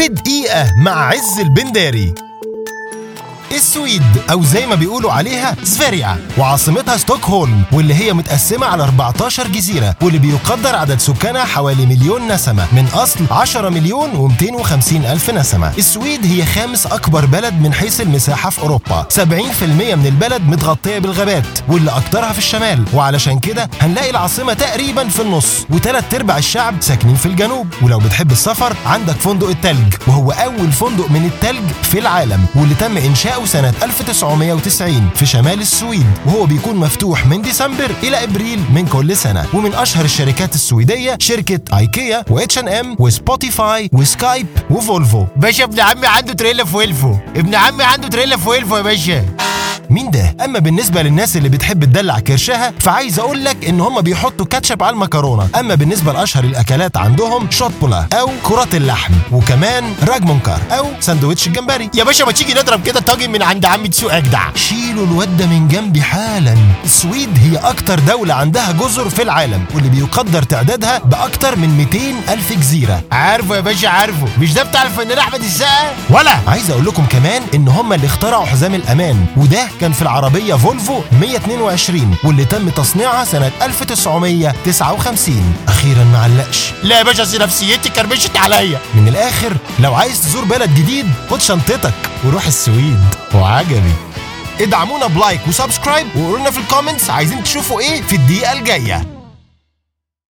في دقيقة مع عز البنداري. السويد أو زي ما بيقولوا عليها سفيريا وعاصمتها ستوكهولم واللي هي متقسمة على 14 جزيرة واللي بيقدر عدد سكانها حوالي مليون نسمة من أصل 10 مليون و250 ألف نسمة. السويد هي خامس أكبر بلد من حيث المساحة في أوروبا 70% من البلد متغطية بالغابات واللي أكترها في الشمال. وعلشان كده هنلاقي العاصمة تقريبا في النص وثلاث أرباع الشعب ساكنين في الجنوب. ولو بتحب السفر عندك فندق التلج وهو أول فندق من التلج في العالم واللي تم إنشاؤه سنة 1990 في شمال السويد وهو بيكون مفتوح من ديسمبر إلى إبريل من كل سنة. ومن أشهر الشركات السويدية شركة أيكيا واتش ان ام و Spotify و Skype و Volvo باشا ابن عمي عنده تريلا Volvo. ابن عمي عنده تريلا Volvo يا باشا. مين ده؟ أما بالنسبة للناس اللي بتحب تدلع كرشها فعايز أقول لك إن هم بيحطوا كاتشب على المكرونة. أما بالنسبة لأشهر الأكلات عندهم köttbullar أو كرات اللحم. وكمان räksmörgås أو ساندوتش الجمبري. يا باشا ما تيجي نضرب كده طاجن من عند عمي تسوق أجدع. شيلوا الواد ده من جنبي حالا. السويد هي أكتر دولة عندها جزر في العالم واللي بيقدر تعدادها بأكتر من 200 ألف جزيرة. عارفه يا باشا عارفه. مش ده بتاع الفنان أحمد السقا؟ ولا! عايز أقول لكم كمان إن هم اللي اخترعوا حزام الأمان وده كان في العربية فولفو 122 واللي تم تصنيعها سنة 1959 أخيرا معلقش لا يا باشا نفسيتي كرمشت عليا. من الآخر لو عايز تزور بلد جديد خد شنطتك وروح السويد. وعجبي. ادعمونا ب like و subscribe وقولوا لنا في ال comments عايزين تشوفوا إيه في الدقيقة الجاية.